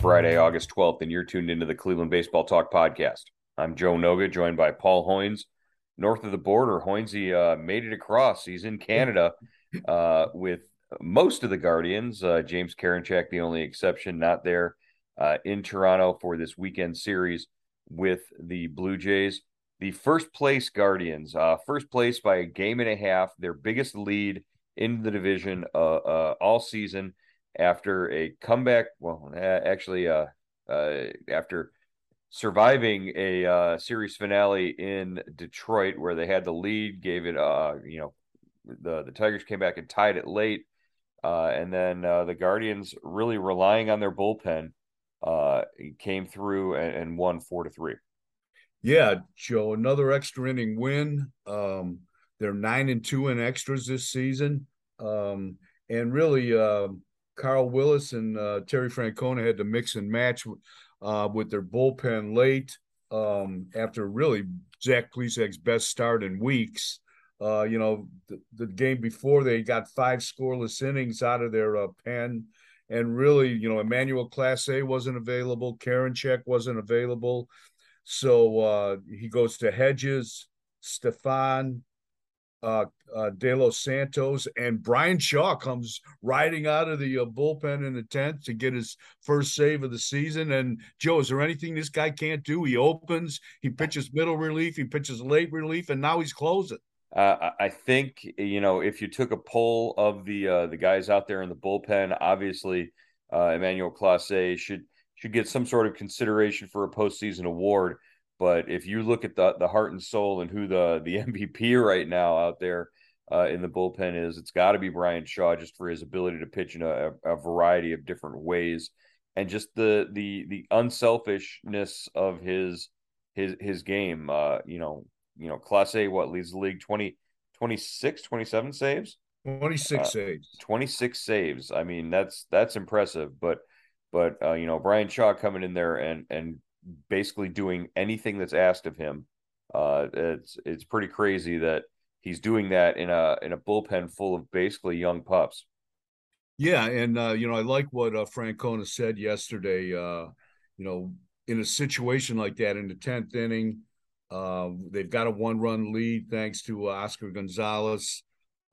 Friday, August 12th, and you're tuned into the Cleveland Baseball Talk podcast. I'm Joe Noga, joined by Paul Hoynes. North of the border, Hoynesy uh, made it across. He's in Canada uh, with most of the Guardians. Uh, James Karinchak, the only exception, not there uh, in Toronto for this weekend series with the Blue Jays. The first place Guardians, uh, first place by a game and a half, their biggest lead in the division uh, all season after a comeback. Well, actually, uh, uh, after surviving a uh, series finale in Detroit where they had the lead, gave it, uh, you know, the the Tigers came back and tied it late, uh, and then uh, the Guardians really relying on their bullpen uh, came through and, and won four to three. Yeah, Joe, another extra inning win. Um, they're nine and two in extras this season, um, and really. Um, Carl Willis and uh, Terry Francona had to mix and match uh, with their bullpen late um, after really Zach Plesac's best start in weeks. Uh, you know, the, the, game before they got five scoreless innings out of their uh, pen. And really, you know, Emmanuel Clase wasn't available. Karinchak wasn't available. So uh, he goes to Hedges, Stephan, uh, uh, De Los Santos, and Bryan Shaw comes riding out of the uh, bullpen in the tenth to get his first save of the season. And Joe, is there anything this guy can't do? He opens, he pitches middle relief, he pitches late relief, and now he's closing. Uh, I think you know if you took a poll of the uh, the guys out there in the bullpen, obviously uh, Emmanuel Clase should should get some sort of consideration for a postseason award. But if you look at the the heart and soul and who the the MVP right now out there uh, in the bullpen is, it's got to be Bryan Shaw just for his ability to pitch in a, a, variety of different ways and just the the the unselfishness of his his his game. Uh, you know, you know, Clase what leads the league 20, 26, 27 saves. 26 uh, saves. 26 saves. I mean, that's that's impressive, but but uh, you know, Bryan Shaw coming in there and and basically doing anything that's asked of him. Uh, it's it's pretty crazy that he's doing that in a in a bullpen full of basically young pups. Yeah, and uh, you know I like what uh, Francona said yesterday. Uh, you know, in a situation like that, in the tenth inning, uh, they've got a one-run lead thanks to uh, Oscar Gonzalez,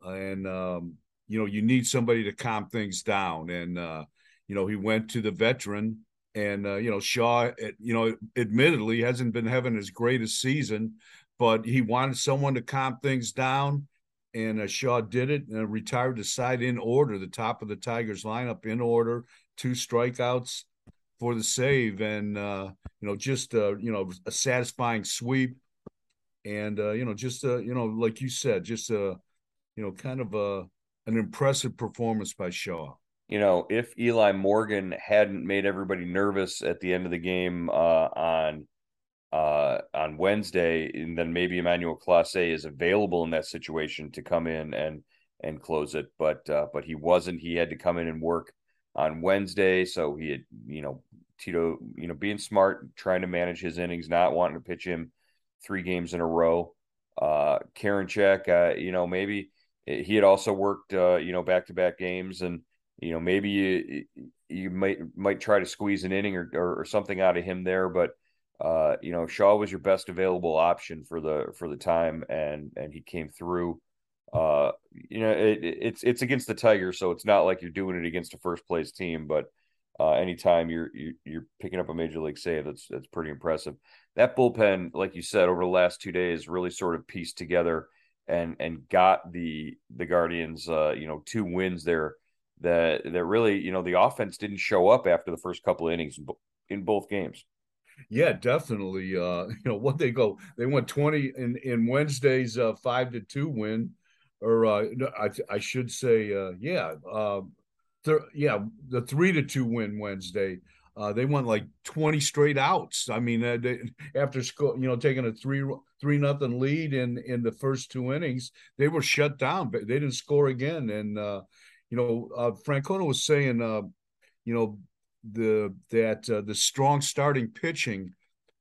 and um, you know you need somebody to calm things down. And uh, you know he went to the veteran and uh, you know Shaw, you know, admittedly hasn't been having as great a season, but he wanted someone to calm things down, and uh, Shaw did it and retired the side in order, the top of the Tigers lineup in order, two strikeouts for the save, and uh, you know just uh, you know a satisfying sweep, and uh, you know just uh, you know like you said, just a you know kind of a an impressive performance by Shaw you know, if Eli Morgan hadn't made everybody nervous at the end of the game uh, on uh, on Wednesday, and then maybe Emmanuel Clase is available in that situation to come in and and close it, but uh, but he wasn't. He had to come in and work on Wednesday, so he had you know Tito, you know, being smart, trying to manage his innings, not wanting to pitch him three games in a row. Uh, Karinchak, uh, you know, maybe he had also worked, uh, you know, back to back games and you know maybe you you might might try to squeeze an inning or, or, or something out of him there, but uh, you know, Shaw was your best available option for the for the time, and and he came through. Uh, you know, it, it's it's against the Tigers, so it's not like you're doing it against a first place team, but uh, anytime you're you're picking up a major league save, that's that's pretty impressive. That bullpen, like you said, over the last two days, really sort of pieced together and and got the the Guardians, uh, you know, two wins there. That that really, you know, the offense didn't show up after the first couple of innings in both games. Yeah, definitely. Uh, you know what they go, they went twenty in in Wednesday's uh, five to two win, or uh, I I should say, uh, yeah, uh, th- yeah, the three to two win Wednesday. Uh, they went like 20 straight outs. I mean, uh, they, after sco- you know taking a three three nothing lead in in the first two innings, they were shut down. But they didn't score again. And uh, you know, uh, Francona was saying, uh, you know, the that uh, the strong starting pitching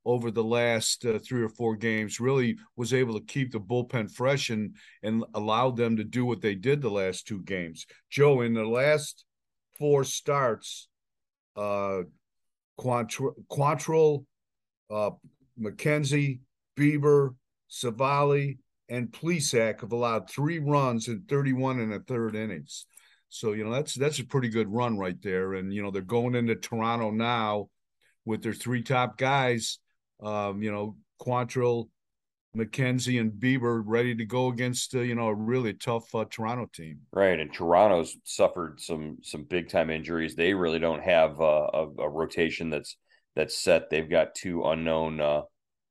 over the last uh, three or four games really was able to keep the bullpen fresh and and allowed them to do what they did the last two games. Joe, in the last four starts, uh, Quantrill, uh, McKenzie, Bieber, Civale, and Plesac have allowed three runs in 31 and a third innings. So, you know, that's that's a pretty good run right there. And, you know, they're going into Toronto now with their three top guys, um, you know, Quantrill, McKenzie and Bieber ready to go against uh, you know a really tough uh, Toronto team. Right, and Toronto's suffered some some big time injuries. They really don't have uh, a, a, rotation that's that's set. They've got two unknown uh,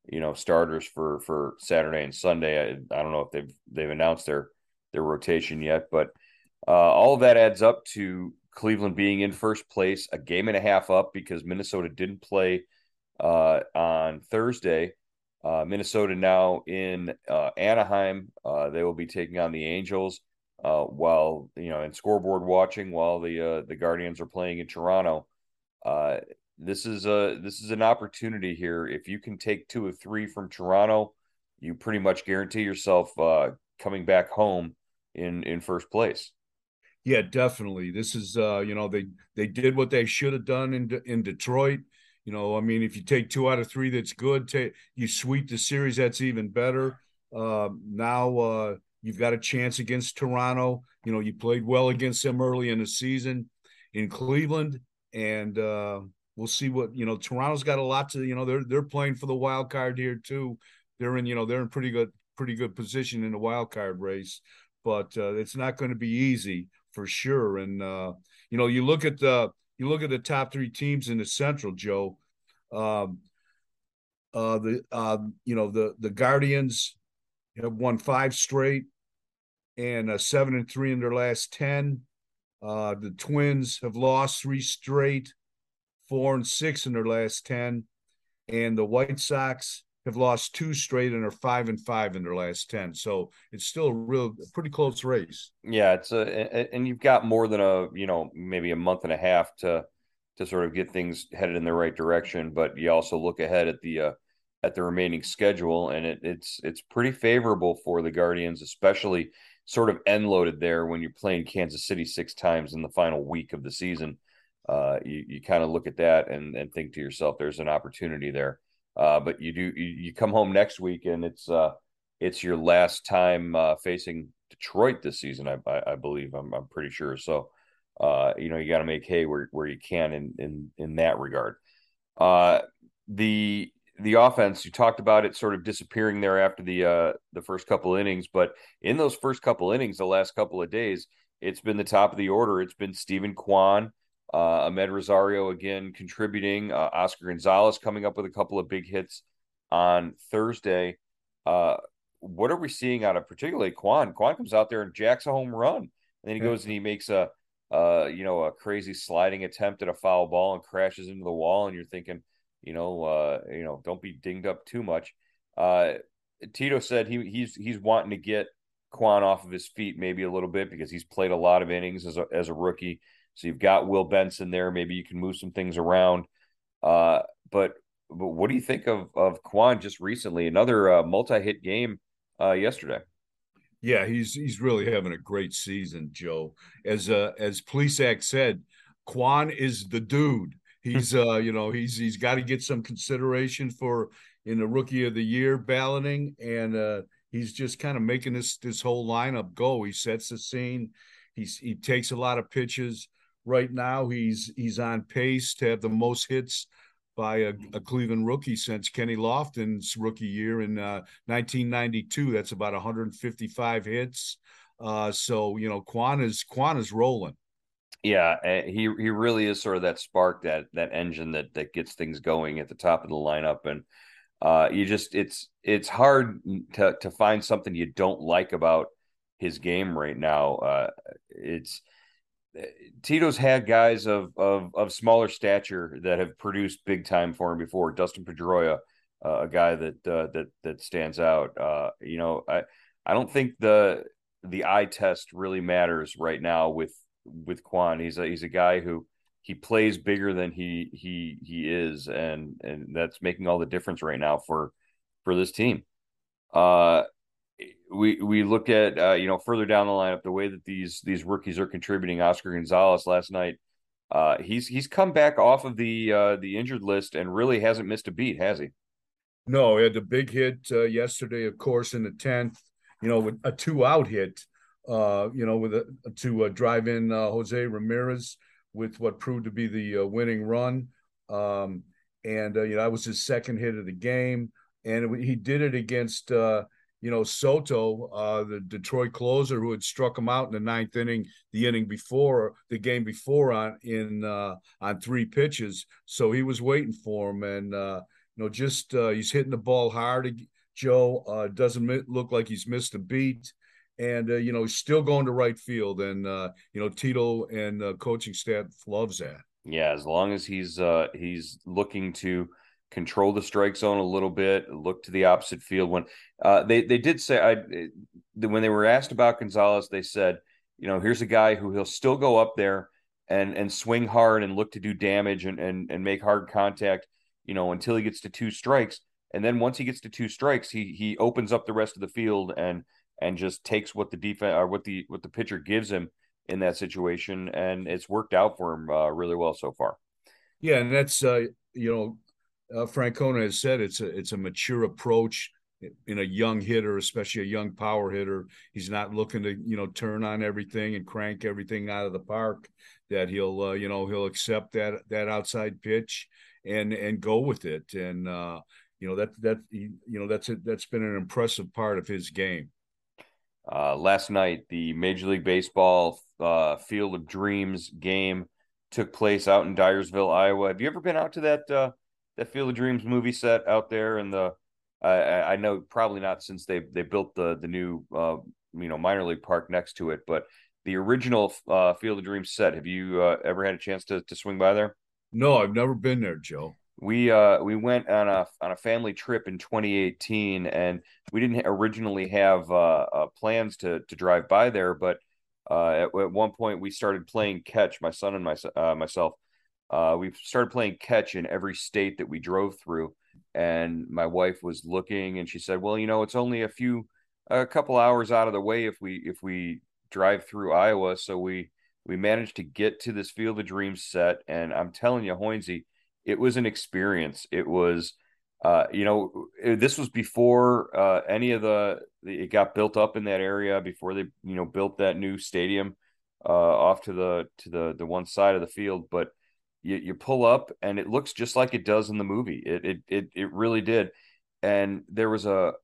you know starters for for Saturday and Sunday. I, I, don't know if they've they've announced their their rotation yet, but uh, all of that adds up to Cleveland being in first place, a game and a half up because Minnesota didn't play uh, on Thursday uh, Minnesota now in uh, Anaheim. Uh, they will be taking on the Angels uh, while you know, in scoreboard watching while the the Guardians are playing in Toronto. This is a this is an opportunity here. If you can take two or three from Toronto, you pretty much guarantee yourself coming back home in in first place. Yeah, definitely. This is uh, you know, they they did what they should have done in in Detroit. You know, I mean, if you take two out of three, that's good. Take you sweep the series, that's even better. Uh, now uh, you've got a chance against Toronto. You know, you played well against them early in the season in Cleveland, and uh, we'll see what you know. Toronto's got a lot to you know. They're they're playing for the wild card here too. They're in you know they're in pretty good pretty good position in the wild card race, but uh, it's not going to be easy for sure. And uh, you know, you look at the you look at the top three teams in the Central, Joe. Um, uh, the uh, you know the the Guardians have won five straight and uh, seven and three in their last ten. Uh, the Twins have lost three straight, four and six in their last ten, and the White Sox have lost two straight and are five and five in their last 10 so it's still a real pretty close race. Yeah it's a and you've got more than a you know maybe a month and a half to to sort of get things headed in the right direction. But you also look ahead at the uh at the remaining schedule and it, it's it's pretty favorable for the guardians especially sort of end loaded there when you're playing kansas city six times in the final week of the season. Uh you, you kind of look at that and and think to yourself there's an opportunity there uh, but you do you, come home next week and it's uh, it's your last time uh, facing Detroit this season. I, I, I believe I'm, I'm pretty sure. So uh, you know you got to make hay where where you can in in in that regard. Uh, the the offense you talked about it sort of disappearing there after the uh, the first couple innings, but in those first couple innings, the last couple of days, it's been the top of the order. It's been Steven Kwan. Uh, Amed Rosario again contributing. Uh, Oscar Gonzalez coming up with a couple of big hits on Thursday. Uh, what are we seeing out of particularly Kwan? Kwan comes out there and jacks a home run, and then he goes and he makes a uh, you know a crazy sliding attempt at a foul ball and crashes into the wall, and you're thinking, you know, uh, you know, don't be dinged up too much. Uh, Tito said he he's he's wanting to get Kwan off of his feet maybe a little bit because he's played a lot of innings as a as a rookie. So you've got Will Benson there. Maybe you can move some things around. Uh, but but what do you think of of Kwan just recently? Another uh, multi-hit game uh, yesterday. Yeah, he's he's really having a great season, Joe. As uh, as Plesac said, Kwan is the dude. He's uh, you know, he's he's got to get some consideration for in the rookie of the year balloting, and uh, he's just kind of making this this whole lineup go. He sets the scene. He's he takes a lot of pitches. Right now, he's he's on pace to have the most hits by a, a Cleveland rookie since Kenny Lofton's rookie year in uh, 1992. That's about 155 hits. Uh, so you know, Kwan is Kwan is rolling. Yeah, he he really is sort of that spark, that that engine that that gets things going at the top of the lineup, and uh, you just it's it's hard to to find something you don't like about his game right now. Uh, it's Tito's had guys of of of smaller stature that have produced big time for him before. Dustin Pedroia, uh, a guy that uh, that that stands out. Uh, you know, I I don't think the the eye test really matters right now with with Kwan. He's a he's a guy who he plays bigger than he he he is, and and that's making all the difference right now for for this team. Uh, we we look at uh, you know further down the lineup the way that these these rookies are contributing. Oscar Gonzalez last night, uh, he's he's come back off of the uh, the injured list and really hasn't missed a beat, has he? No, he had the big hit uh, yesterday, of course, in the tenth. You know, with a two out hit uh, you know, with a, to uh, drive in Jose Ramirez with what proved to be the winning run. Um, and you know, that was his second hit of the game, and he did it against you know Soto, the Detroit closer who had struck him out in the ninth inning, the inning before, the game before on in on three pitches. So he was waiting for him, and you know, just he's hitting the ball hard. Joe doesn't look like he's missed a beat and uh, you know he's still going to right field and uh, you know tito and uh, coaching staff loves that yeah as long as he's uh he's looking to control the strike zone a little bit look to the opposite field when uh they they did say i when they were asked about gonzalez they said you know here's a guy who he'll still go up there and and swing hard and look to do damage and and, and make hard contact you know until he gets to two strikes and then once he gets to two strikes he he opens up the rest of the field and and just takes what the defense or what the what the pitcher gives him in that situation, and it's worked out for him uh, really well so far. Yeah, and that's uh, you know, uh, Francona has said it's a it's a mature approach in a young hitter, especially a young power hitter. He's not looking to you know turn on everything and crank everything out of the park. That he'll uh, you know he'll accept that that outside pitch and and go with it. And uh, you know that that you know that's a, that's been an impressive part of his game. Uh, last night, the Major League Baseball uh, Field of Dreams game took place out in Dyersville, Iowa. Have you ever been out to that uh, that Field of Dreams movie set out there? In the I, I know probably not since they they built the the new uh, you know minor league park next to it, but the original uh, Field of Dreams set. Have you uh, ever had a chance to to swing by there? No, I've never been there, Joe we uh we went on a on a family trip in 2018 and we didn't originally have uh, uh, plans to to drive by there but uh at, at, one point we started playing catch my son and my, uh, myself uh we started playing catch in every state that we drove through and my wife was looking and she said well you know it's only a few a couple hours out of the way if we if we drive through Iowa so we we managed to get to this field of dreams set and I'm telling you Hoynesy it was an experience. It was, uh, you know, this was before uh, any of the it got built up in that area before they you know built that new stadium uh, off to the to the the one side of the field. But you, you pull up and it looks just like it does in the movie. It it it it really did. And there was a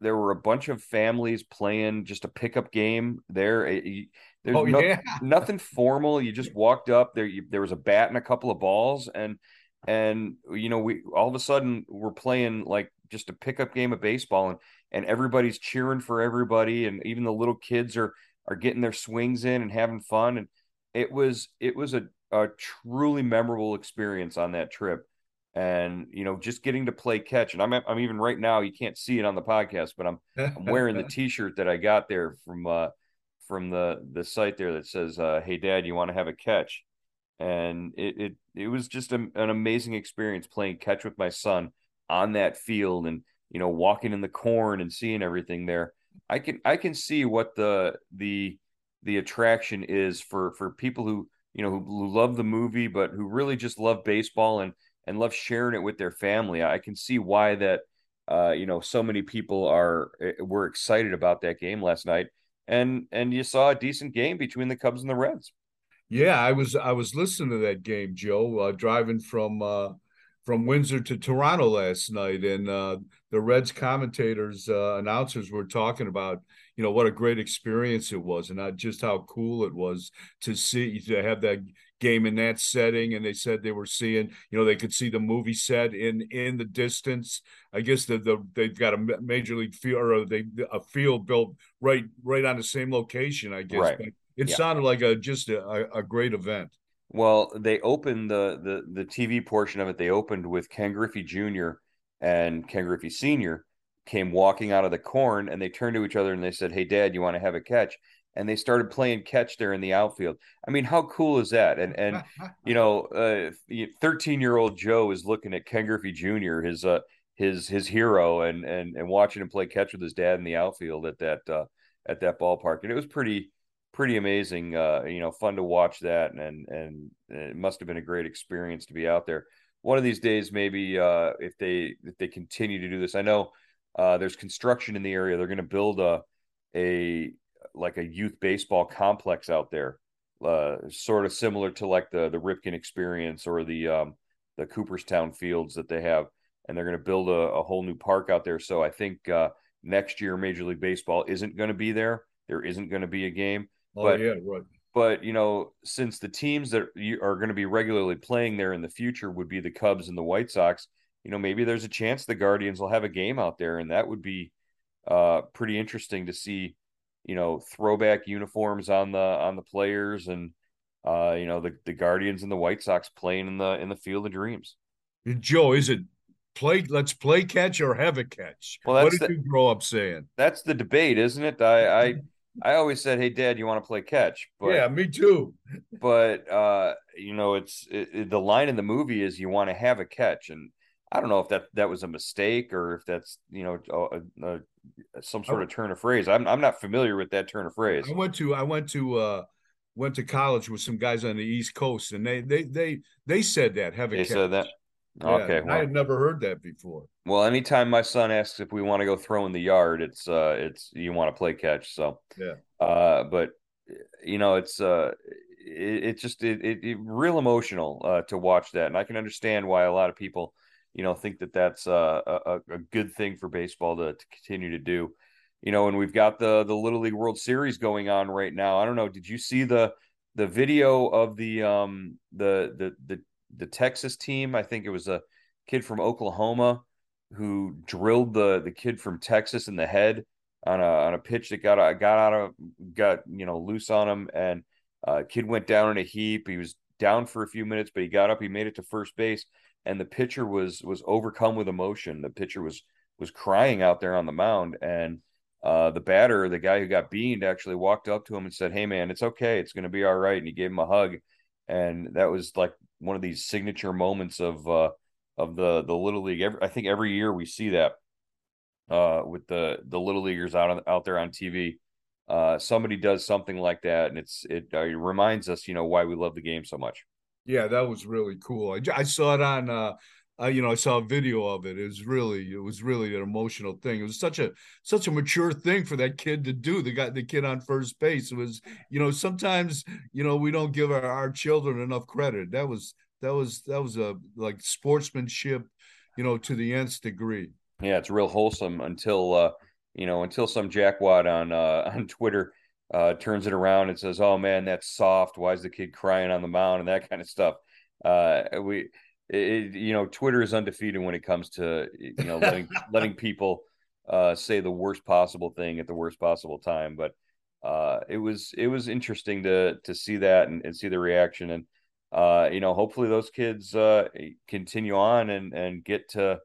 there were a bunch of families playing just a pickup game there. There's oh, no, yeah. nothing formal. You just walked up there. You, there was a bat and a couple of balls, and and you know we all of a sudden we're playing like just a pickup game of baseball and and everybody's cheering for everybody and even the little kids are are getting their swings in and having fun and it was it was a, a truly memorable experience on that trip. And you know just getting to play catch and I'm I'm even right now you can't see it on the podcast but I'm I'm wearing the t-shirt that I got there from uh from the the site there that says uh hey dad you want to have a catch? And it it, it was just a, an amazing experience playing catch with my son on that field and you know walking in the corn and seeing everything there. I can i can see what the the the attraction is for for people who you know, who, who love the movie, but who really just love baseball and and love sharing it with their family. I can see why that uh, you know, so many people are eh, were excited about that game last night, and and you saw a decent game between the Cubs and the Reds. Yeah, I was I was listening to that game, Joe, uh, driving from uh, from Windsor to Toronto last night, and uh, the Reds commentators, uh, announcers were talking about, you know, what a great experience it was, and not just how cool it was to see to have that game in that setting. And they said they were seeing, you know, they could see the movie set in in the distance. I guess the, the they've got a major league field or they a field built right right on the same location. I guess. Right. But it Yeah. sounded like a just a, a great event. Well, they opened the the the TV portion of it. They opened with Ken Griffey Jr. and Ken Griffey Sr. came walking out of the corn, and they turned to each other and they said, "Hey, Dad, you want to have a catch?" And they started playing catch there in the outfield. I mean, how cool is that? And and you know, uh, thirteen year old Joe is looking at Ken Griffey Jr. his uh his his hero, and and and watching him play catch with his dad in the outfield at that uh, at that ballpark, and it was pretty pretty amazing. Uh, you know, fun to watch that, and and it must have been a great experience to be out there. One of these days, maybe uh, if they if they continue to do this, I know uh, there's construction in the area. They're going to build a a like a youth baseball complex out there, uh, sort of similar to like the the Ripken experience or the um, the Cooperstown fields that they have, and they're going to build a, a whole new park out there. So I think uh, next year Major League Baseball isn't going to be there. There isn't going to be a game. Oh But- yeah, right. But you know, since the teams that you are going to be regularly playing there in the future would be the Cubs and the White Sox, you know, maybe there's a chance the Guardians will have a game out there, and that would be uh, pretty interesting to see. You know, throwback uniforms on the on the players, and uh, you know the the Guardians and the White Sox playing in the in the Field of Dreams. Joe, is it play? Let's play catch or have a catch. Well, what that's did the- you grow up saying? That's the debate, isn't it? I I, I always said, "Hey, Dad, you want to play catch?" But yeah, me too. but uh you know it's it, it- the line in the movie is you want to have a catch and i don't know if that that was a mistake or if that's you know a, a, a, some sort of turn of phrase I'm, I'm not familiar with that turn of phrase I went to I went to uh went to college with some guys on the East Coast, and they they they they said that have a they catch. said that Yeah, okay I had never heard that before. well anytime my son asks if we want to go throw in the yard it's uh it's you want to play catch so Yeah. uh but you know it's uh it, it just it, it, it real emotional uh to watch that and i can understand why a lot of people you know think that that's uh, a, a good thing for baseball to, to continue to do you know and we've got the the little league world series going on right now i don't know did you see the the video of the um the the the, the texas team. I think it was a kid from oklahoma who drilled the the kid from texas in the head on a on a pitch that got got out of got you know loose on him. And uh kid went down in a heap. He was down for a few minutes but he got up he made it to first base and the pitcher was was overcome with emotion. The pitcher was was crying out there on the mound. And uh the batter the guy who got beamed actually walked up to him and said hey man it's okay. It's going to be all right. And he gave him a hug. And that was like one of these signature moments of uh of the the little league every, i think every year we see that uh, with the the little leaguers out on, out there on TV. Uh, somebody does something like that, and it's it, uh, it reminds us, you know, why we love the game so much. Yeah, that was really cool. I, I saw it on uh, uh you know, I saw a video of it. It was really it was really an emotional thing. It was such a such a mature thing for that kid to do. The guy the kid on first base it was, you know, sometimes, you know, we don't give our, our children enough credit. That was that was that was a like sportsmanship, you know, to the nth degree. Yeah, it's real wholesome until uh, you know until some jackwad on uh, on Twitter uh, turns it around and says, "Oh man, that's soft. Why is the kid crying on the mound?" and that kind of stuff. Uh, we, it, you know, Twitter is undefeated when it comes to you know letting letting people uh, say the worst possible thing at the worst possible time. But uh, it was it was interesting to to see that and, and see the reaction and uh, you know hopefully those kids uh, continue on and and get to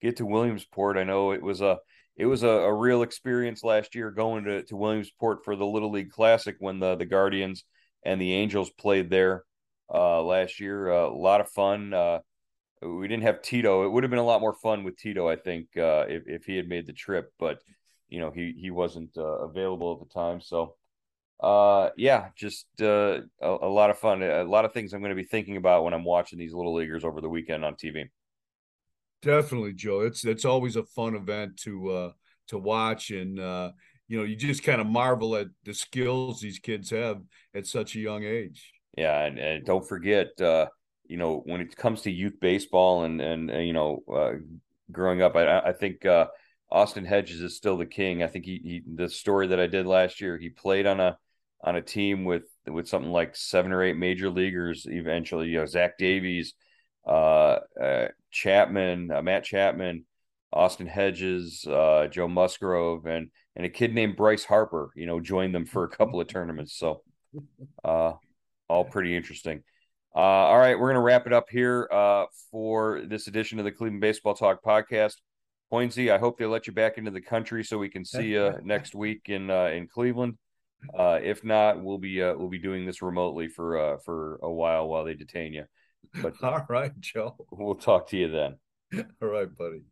get to Williamsport. I know it was a it was a, a real experience last year going to, to Williamsport for the Little League Classic when the the Guardians and the Angels played there uh, last year. Uh, a lot of fun. We didn't have Tito. It would have been a lot more fun with Tito, I think, uh, if if he had made the trip. But you know, he he wasn't uh, available at the time. So uh, yeah, just uh, a, a, lot of fun. A lot of things I'm going to be thinking about when I'm watching these little leaguers over the weekend on TV. Definitely, Joe. It's it's always a fun event to uh, to watch, and uh, you know, you just kind of marvel at the skills these kids have at such a young age. Yeah, and, and don't forget, uh, you know, when it comes to youth baseball and and, and you know, uh, growing up, I, I think uh, Austin Hedges is still the king. I think he, he the story that I did last year, he played on a on a team with with something like seven or eight major leaguers eventually. You know, Zach Davies, uh, uh, Chapman, uh, Matt Chapman, Austin Hedges, uh, Joe Musgrove, and and a kid named Bryce Harper. You know, joined them for a couple of tournaments. So, uh, all pretty interesting. Uh, all right, we're gonna wrap it up here uh, for this edition of the Cleveland Baseball Talk podcast. Hoynesy, I hope they let you back into the country so we can see you next week in uh, in Cleveland. Uh, if not, we'll be uh, we'll be doing this remotely for uh, for a while while they detain you. But all right, Joe. We'll talk to you then. All right, buddy.